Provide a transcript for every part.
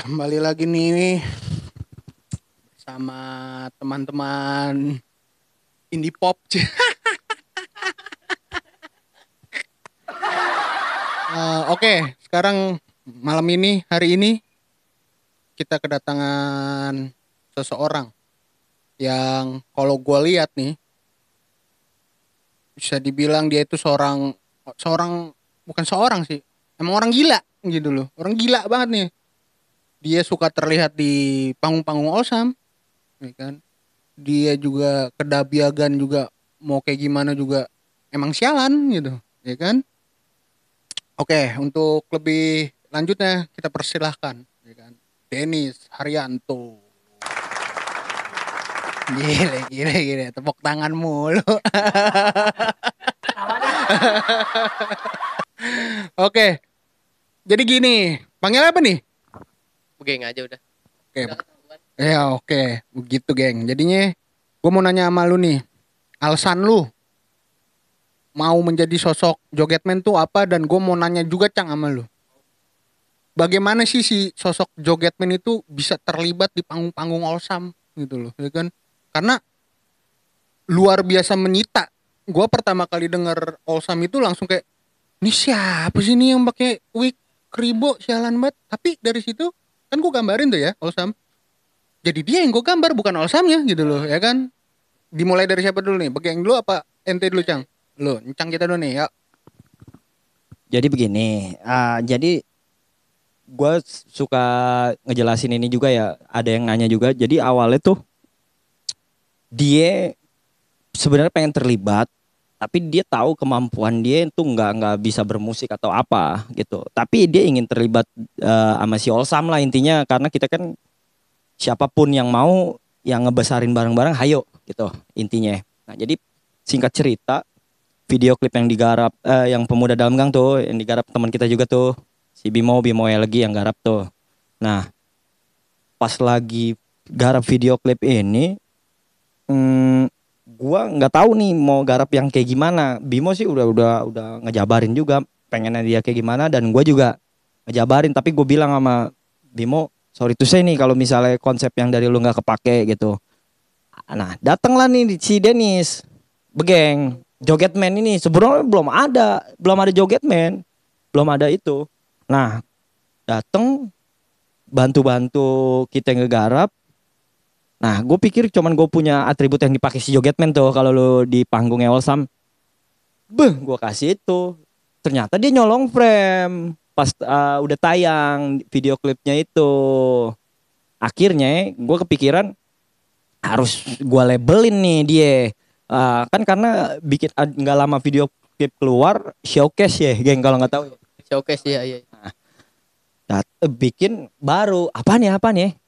Kembali lagi nih sama teman-teman indie pop. Eh, Oke, sekarang malam ini, hari ini kita kedatangan seseorang yang kalau gue lihat nih bisa dibilang dia itu seorang seorang bukan seorang sih, emang orang gila gitu loh, orang gila banget nih. Dia suka terlihat di panggung-panggung Osam, ya kan? Dia juga kedabiagan juga mau kayak gimana juga emang sialan gitu, ya kan? Oke, untuk lebih lanjutnya kita persilahkan, ya kan? Denis Haryanto. Gile, gile, gile. Tepuk tangan mulu. Oke. Jadi gini, panggil apa nih? Geng aja udah. Oke. Ya, oke. Begitu, geng. Jadinya gue mau nanya sama lu nih. Alasan lu mau menjadi sosok jogetman tuh apa dan gue mau nanya juga Cang sama lu. Bagaimana sih si sosok jogetman itu bisa terlibat di panggung-panggung Olsam gitu loh, ya kan? Karena luar biasa menyita. Gue pertama kali denger Olsam itu langsung kayak ini siapa sih nih yang pakai wig kribo sialan banget. Tapi dari situ kan gue gambarin tuh ya Olsam. Jadi dia yang gue gambar bukan Olsamnya gitu loh, ya kan? Dimulai dari siapa dulu nih? Begeng dulu apa ente dulu Cang? Lu, Cang kita dulu nih ya. Jadi begini, ah, jadi gue suka ngejelasin ini juga ya. Ada yang nanya juga. Jadi awalnya tuh dia sebenarnya pengen terlibat, tapi dia tahu kemampuan dia itu nggak nggak bisa bermusik atau apa gitu. Tapi dia ingin terlibat eh, sama si Olsam lah intinya karena kita kan siapa pun yang mau yang ngebesarin bareng-bareng, hayo gitu intinya. Nah jadi singkat cerita video klip yang digarap eh, yang pemuda dalam gang tuh yang digarap teman kita juga tuh si Bimo Bimo lagi yang garap tuh nah pas lagi garap video klip ini hmm, gua nggak tahu nih mau garap yang kayak gimana Bimo sih udah udah udah ngejabarin juga pengennya dia kayak gimana dan gua juga ngejabarin tapi gue bilang sama Bimo sorry tuh saya nih kalau misalnya konsep yang dari lu nggak kepake gitu nah datanglah nih si Denis begeng Jogetman ini sebenarnya belum ada, belum ada Jogetman, belum ada itu. Nah, dateng bantu-bantu kita ngegarap. Nah, gue pikir cuman gue punya atribut yang dipakai si Jogetman tuh kalau lu di panggungnya Olsam. Beh, gue kasih itu. Ternyata dia nyolong frame pas uh, udah tayang video klipnya itu. Akhirnya gue kepikiran harus gue labelin nih dia. Ah, kan karena bikin nggak lama video klip keluar showcase ya geng kalau nggak tahu ya. Showcase ya, iya. Eh, bikin baru apa nih apa nih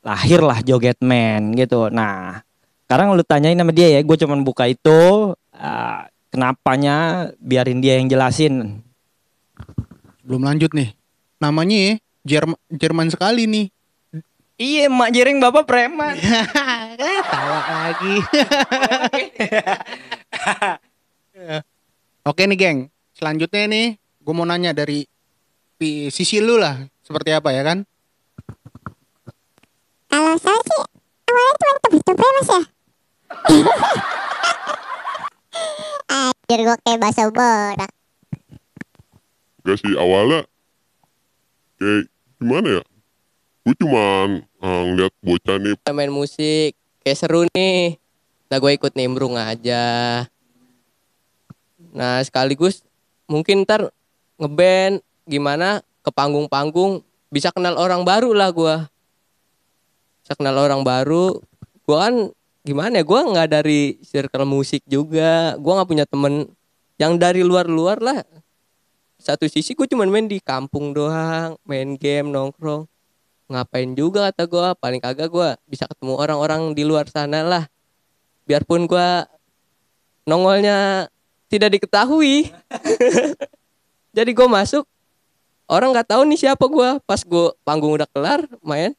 lahirlah Jogetman gitu nah sekarang lu tanyain sama dia ya gue cuman buka itu ah, kenapanya biarin dia yang jelasin Belum lanjut nih. Namanya ya, Jerman, Jerman sekali nih. iya mak jering bapak preman Tawa lagi. Oke nih geng, selanjutnya nih gue mau nanya dari sisi lu lah seperti apa ya kan? Kalau saya sih awalnya cuma tebus-tebus ya mas ya. Anjir gue kayak bahasa borak. Gak sih awalnya kayak gimana ya? Gue cuman eh, ngeliat bocah nih Kita main musik, kayak seru nih. Nah gue ikut nimbrung aja. Nah sekaligus mungkin ntar ngeband gimana ke panggung-panggung bisa kenal orang baru lah gue. Kenal orang baru. Gue kan gimana ya? Gue nggak dari circle musik juga. Gue nggak punya temen yang dari luar-luar lah. Satu sisi gue cuma main di kampung doang, main game nongkrong ngapain juga kata gue paling kagak gue bisa ketemu orang-orang di luar sana lah biarpun gue nongolnya tidak diketahui jadi gue masuk orang nggak tahu nih siapa gue pas gue panggung udah kelar main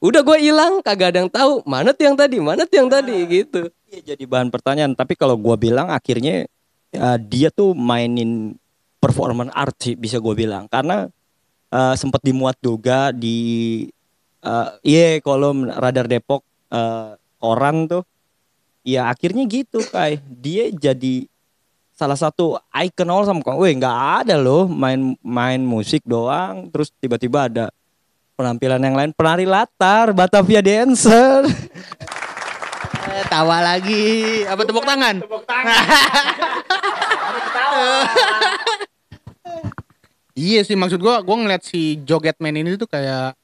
udah gue hilang kagak ada yang tahu mana tuh yang tadi mana tuh yang tadi gitu Iya jadi bahan pertanyaan. Tapi kalau gua bilang akhirnya ya, dia tuh mainin performance art sih bisa gue bilang. Karena eh, sempat dimuat juga di eh, iya kolom Radar Depok eh, koran tuh. Ya akhirnya gitu kayak dia jadi salah satu icon all sama Weh nggak ada loh main main musik doang terus tiba-tiba ada penampilan yang lain penari latar Batavia Dancer Eh, tawa lagi. Apa tepuk tangan? Tepuk tangan. iya sih maksud gua gua ngeliat si Jogetman ini tuh kayak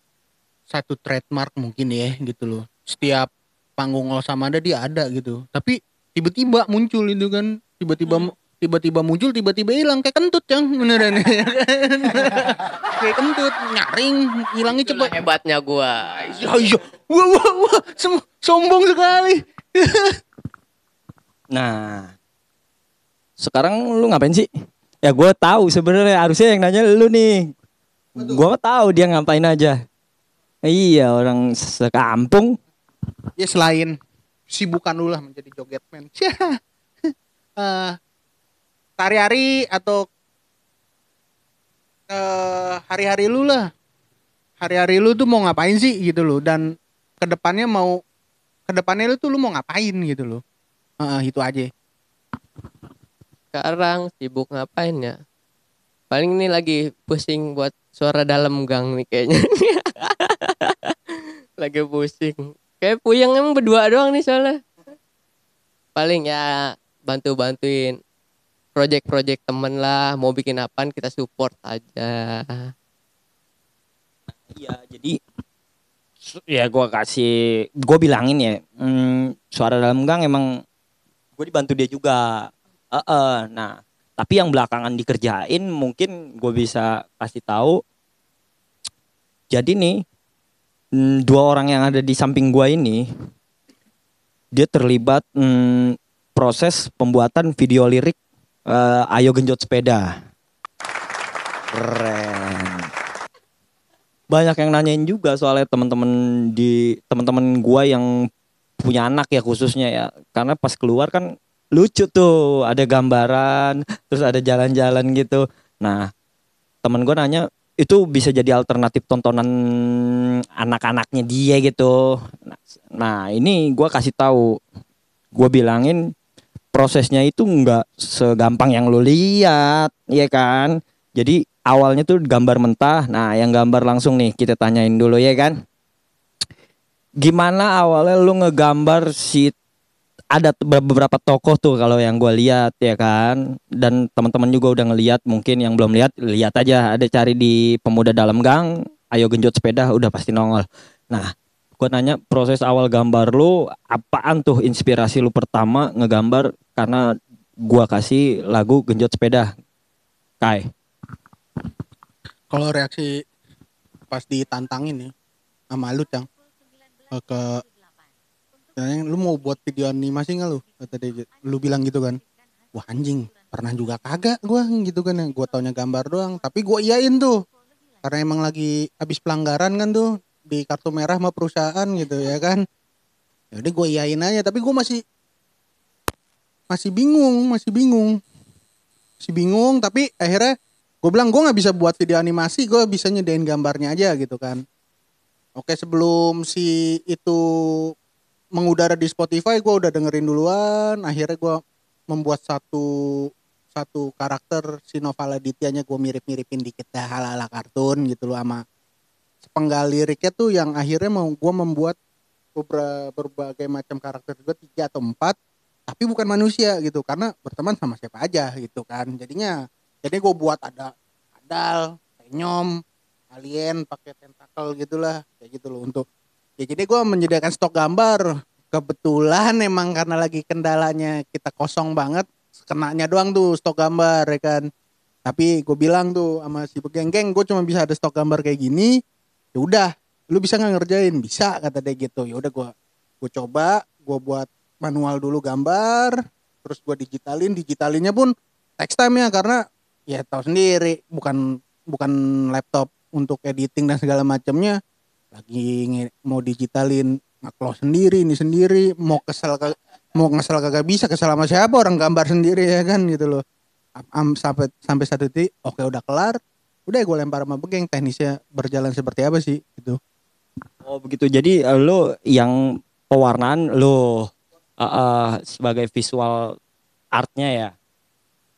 satu trademark mungkin ya gitu loh. Setiap panggung All sama ada dia ada gitu. Tapi tiba-tiba muncul itu kan tiba-tiba tiba-tiba muncul tiba-tiba hilang. Kayak kentut yang beneran. Kayak kentut nyaring hilangnya cepet. hebatnya gua. iya iya. Wah wah wah. Som- sombong sekali. Nah sekarang lu ngapain sih? Ya gue tahu sebenarnya. Harusnya yang nanya lu nih. Gue tahu dia ngapain aja. Iya orang sekampung. Ya selain sibukan lu lah menjadi jogetman Eh, hari-hari atau eh, hari-hari lu lah hari-hari lu tuh mau ngapain sih gitu loh dan ke depannya mau ke depannya lu tuh lu mau ngapain gitu loh Heeh, itu aja Sekarang sibuk ngapain ya? Paling ini lagi pusing buat suara dalam gang nih kayaknya. lagi pusing. Kayak puyeng emang berdua doang nih soalnya. Paling ya bantu-bantuin project-project temen lah. Mau bikin apaan kita support aja. Iya, jadi ya gua kasih gue bilangin ya, hmm, suara dalam gang emang gue dibantu dia juga. Heeh, nah, tapi yang belakangan dikerjain mungkin gue bisa kasih tahu. Jadi nih hmm, dua orang yang ada di samping gua ini dia terlibat hmm, proses pembuatan video lirik eh, Ayo Genjot Sepeda. Keren. Banyak yang nanyain juga soalnya teman-teman di teman-teman gua yang punya anak ya khususnya ya. Karena pas keluar kan lucu tuh ada gambaran terus ada jalan-jalan gitu. Nah teman gua nanya itu bisa jadi alternatif tontonan anak-anaknya dia gitu? Nah, nah ini gua kasih tahu. Gua bilangin prosesnya itu nggak segampang yang lu lihat ya kan jadi awalnya tuh gambar mentah. Nah, yang gambar langsung nih kita tanyain dulu ya kan. Gimana awalnya lu ngegambar si ada beberapa tokoh tuh kalau yang gue lihat ya kan dan teman-teman juga udah ngeliat mungkin yang belum lihat lihat aja ada cari di pemuda dalam gang ayo genjot sepeda udah pasti nongol nah gue nanya proses awal gambar lu apaan tuh inspirasi lu pertama ngegambar karena gua kasih lagu genjot sepeda. Kai. Kalau reaksi pas ditantangin ya sama lu cang eh, ke Katanya, lu mau buat video animasi nggak lu? Kata dia lu bilang gitu kan. Wah anjing pernah juga kagak gua gitu kan yang gua taunya gambar doang. Tapi gua iyain tuh. Karena emang lagi habis pelanggaran kan tuh di kartu merah sama perusahaan gitu ya kan. Jadi gua iyain aja tapi gua masih masih bingung masih bingung. Masih bingung tapi akhirnya gue bilang gue nggak bisa buat video animasi gue bisa nyedain gambarnya aja gitu kan. Oke sebelum si itu mengudara di Spotify gue udah dengerin duluan. Akhirnya gue membuat satu satu karakter si Noval Adityanya gue mirip-miripin dikit. Dah ala-ala kartun gitu loh sama sepenggal liriknya tuh yang akhirnya mau gue membuat beberapa berbagai macam karakter juga tiga atau empat tapi bukan manusia gitu karena berteman sama siapa aja gitu kan. Jadinya jadi gue buat ada kadal penyom alien pakai tentakel gitulah kayak gitu loh. Untuk ya jadi gue menyediakan stok gambar. Kebetulan emang karena lagi kendalanya kita kosong banget kenanya doang tuh stok gambar ya kan. Tapi gue bilang tuh sama si geng gue cuma bisa ada stok gambar kayak gini ya udah. Lu bisa nggak ngerjain? Bisa kata dia gitu. Ya udah gue gue coba gue buat manual dulu gambar terus gue digitalin digitalinnya pun text time ya karena ya tahu sendiri bukan bukan laptop untuk editing dan segala macamnya. Lagi mau digitalin ngeklos sendiri ini sendiri mau kesel mau ngesel kagak bisa kesel sama siapa orang gambar sendiri ya kan gitu loh. Am- am- sampai sampai satu titik oke udah kelar udah gue lempar sama begeng teknisnya berjalan seperti apa sih gitu. Oh begitu. Jadi eh, lo yang pewarnaan lo eh, eh, sebagai visual artnya ya.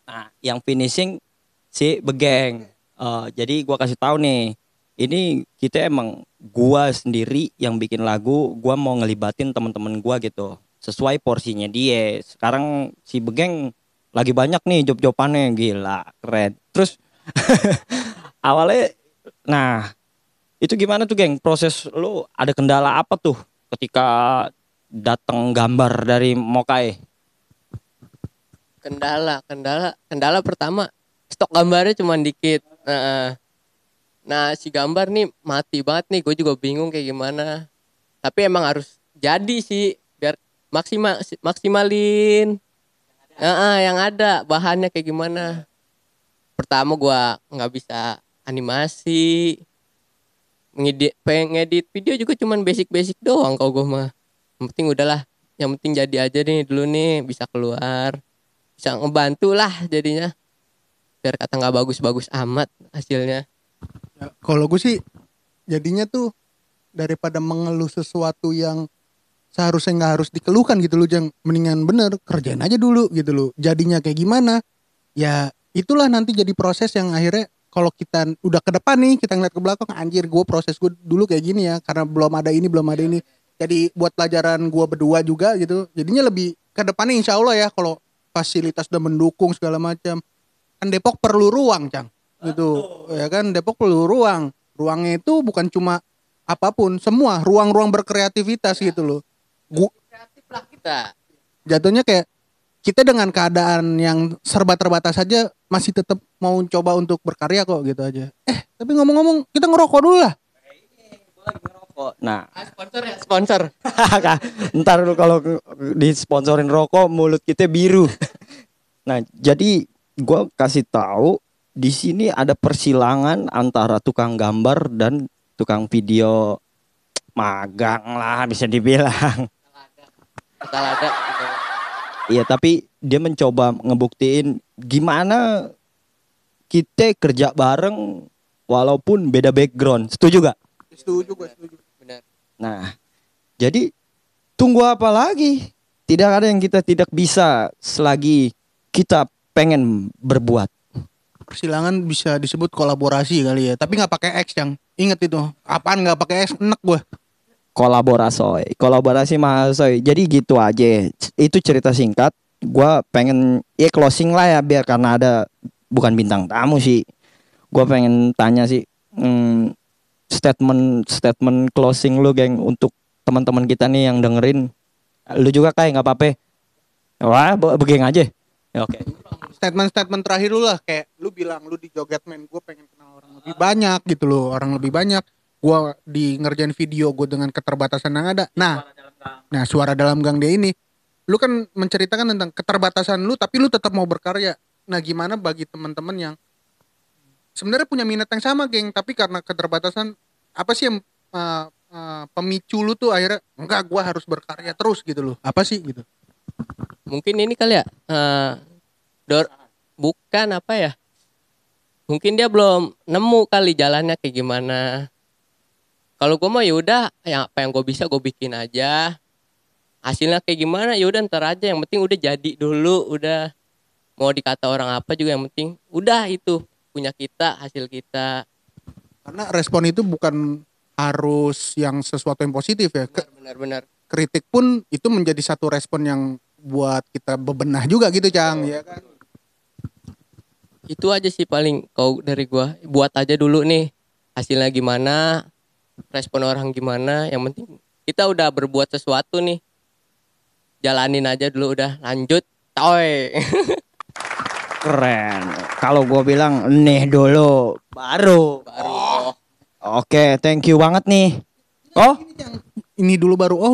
Nah, yang finishing si Begeng. Eh, jadi gua kasih tahu nih, ini kita emang gua sendiri yang bikin lagu, gua mau ngelibatin teman-teman gua gitu. Sesuai porsinya dia. Sekarang si Begeng lagi banyak nih job-jobannya gila, keren. Terus awalnya nah itu gimana tuh geng proses lu ada kendala apa tuh ketika datang gambar dari Mokai kendala kendala kendala pertama stok gambarnya cuma dikit. Nah, nah si gambar nih mati banget nih gue juga bingung kayak gimana. Tapi emang harus jadi sih biar maksimal maksimalin. Nah, yang ada bahannya kayak gimana. Pertama gua nggak bisa animasi. Ngedit pengen ngedit video juga cuman basic-basic doang kalau gue mah yang penting udahlah yang penting jadi aja nih dulu nih bisa keluar bisa ngebantu lah jadinya. Biar kata nggak bagus-bagus amat hasilnya. Ya, kalau gue sih jadinya tuh daripada mengeluh sesuatu yang seharusnya nggak harus dikeluhkan gitu loh jang mendingan bener kerjain aja dulu gitu loh. Jadinya kayak gimana? Ya itulah nanti jadi proses yang akhirnya kalau kita udah ke depan nih kita ngeliat ke belakang anjir gue proses gue dulu kayak gini ya. Karena belum ada ini belum ada ini jadi buat pelajaran gue berdua juga gitu. Jadinya lebih ke depannya insya Allah ya kalau fasilitas udah mendukung segala macam. Kan Depok perlu ruang cang. Gitu. Ya kan Depok perlu ruang. Ruangnya itu bukan cuma apa pun semua ruang-ruang berkreativitas gitu loh. Gu- kreatif lah kita. Jatuhnya kayak kita dengan keadaan yang serba terbatas saja masih tetap mau coba untuk berkarya kok gitu aja. Eh tapi ngomong-ngomong kita ngerokok dulu lah nah. Ah, sponsor ya? Sponsor. Ntar lu kalau disponsorin rokok mulut kita biru. Nah jadi gua kasih tahu di sini ada persilangan antara tukang gambar dan tukang video magang lah bisa dibilang. Ada. Iya tapi dia mencoba ngebuktiin gimana kita kerja bareng walaupun beda background. Setuju gak? setuju gue setuju Nah, jadi tunggu apa lagi? Tidak ada yang kita tidak bisa selagi kita pengen berbuat. persilangan bisa disebut kolaborasi kali ya tapi nggak pakai X yang inget itu apaan nggak pakai X enak gue Kolaborasi, kolaborasi mahasoy. Jadi gitu aja. Itu cerita singkat. Gua pengen ya closing lah ya biar karena ada bukan bintang tamu sih. Gua pengen tanya sih hmm, statement statement closing lu geng untuk teman-teman kita nih yang dengerin. Lu juga kayak nggak apa-apa. Wah, be- begeng aja. Ya, Oke. statement-statement terakhir lu lah kayak lu bilang lu di Jogetman gue pengen kenal orang lebih banyak gitu loh orang lebih banyak gue di ngerjain video gue dengan keterbatasan yang ada nah nah suara dalam gang dia ini lu kan menceritakan tentang keterbatasan lu tapi lu tetap mau berkarya nah gimana bagi teman-teman yang sebenarnya punya minat yang sama geng. Tapi karena keterbatasan apa sih yang uh, uh, pemicu lu tuh akhirnya enggak gue harus berkarya terus gitu loh. Apa sih gitu? Mungkin ini kali ya eh, dor bukan apa ya. Mungkin dia belum nemu kali jalannya kayak gimana. Kalau gue mah yaudah yang apa yang gue bisa gue bikin aja. Hasilnya kayak gimana yaudah ntar aja. Yang penting udah jadi dulu udah. Mau dikata orang apa juga yang penting udah itu punya kita hasil kita. Karena respon itu bukan harus yang sesuatu yang positif ya. Benar-benar kritik pun itu menjadi satu respon yang buat kita bebenah juga gitu Cang ya kan? Itu aja sih paling kau dari gua. Buat aja dulu nih hasilnya gimana respon orang gimana. Yang penting kita udah berbuat sesuatu nih. Jalanin aja dulu udah lanjut. Toy Keren. Kalau gua bilang nih dulu baru. baru oh. Oke, thank you banget nih. Oh, ini dulu baru oh